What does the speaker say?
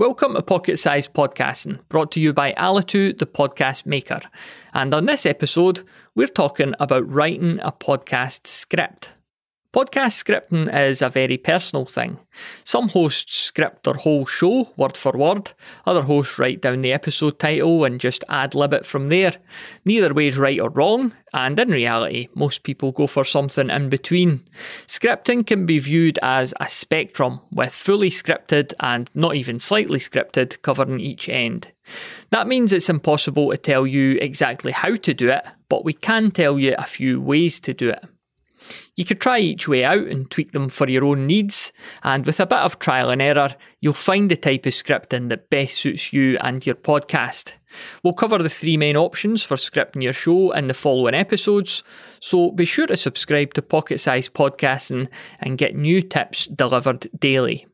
Welcome to Pocket-Sized Podcasting, brought to you by Alitu, the podcast maker. And on this episode, we're talking about writing a podcast script. Podcast scripting is a very personal thing. Some hosts script their whole show word for word, other hosts write down the episode title and just ad lib it from there. Neither way is right or wrong, and in reality, most people go for something in between. Scripting can be viewed as a spectrum, with fully scripted and not even slightly scripted covering each end. That means it's impossible to tell you exactly how to do it, but we can tell you a few ways to do it. You could try each way out and tweak them for your own needs, and with a bit of trial and error, you'll find the type of scripting that best suits you and your podcast. We'll cover the three main options for scripting your show in the following episodes, so be sure to subscribe to Pocket-Sized Podcasting and get new tips delivered daily.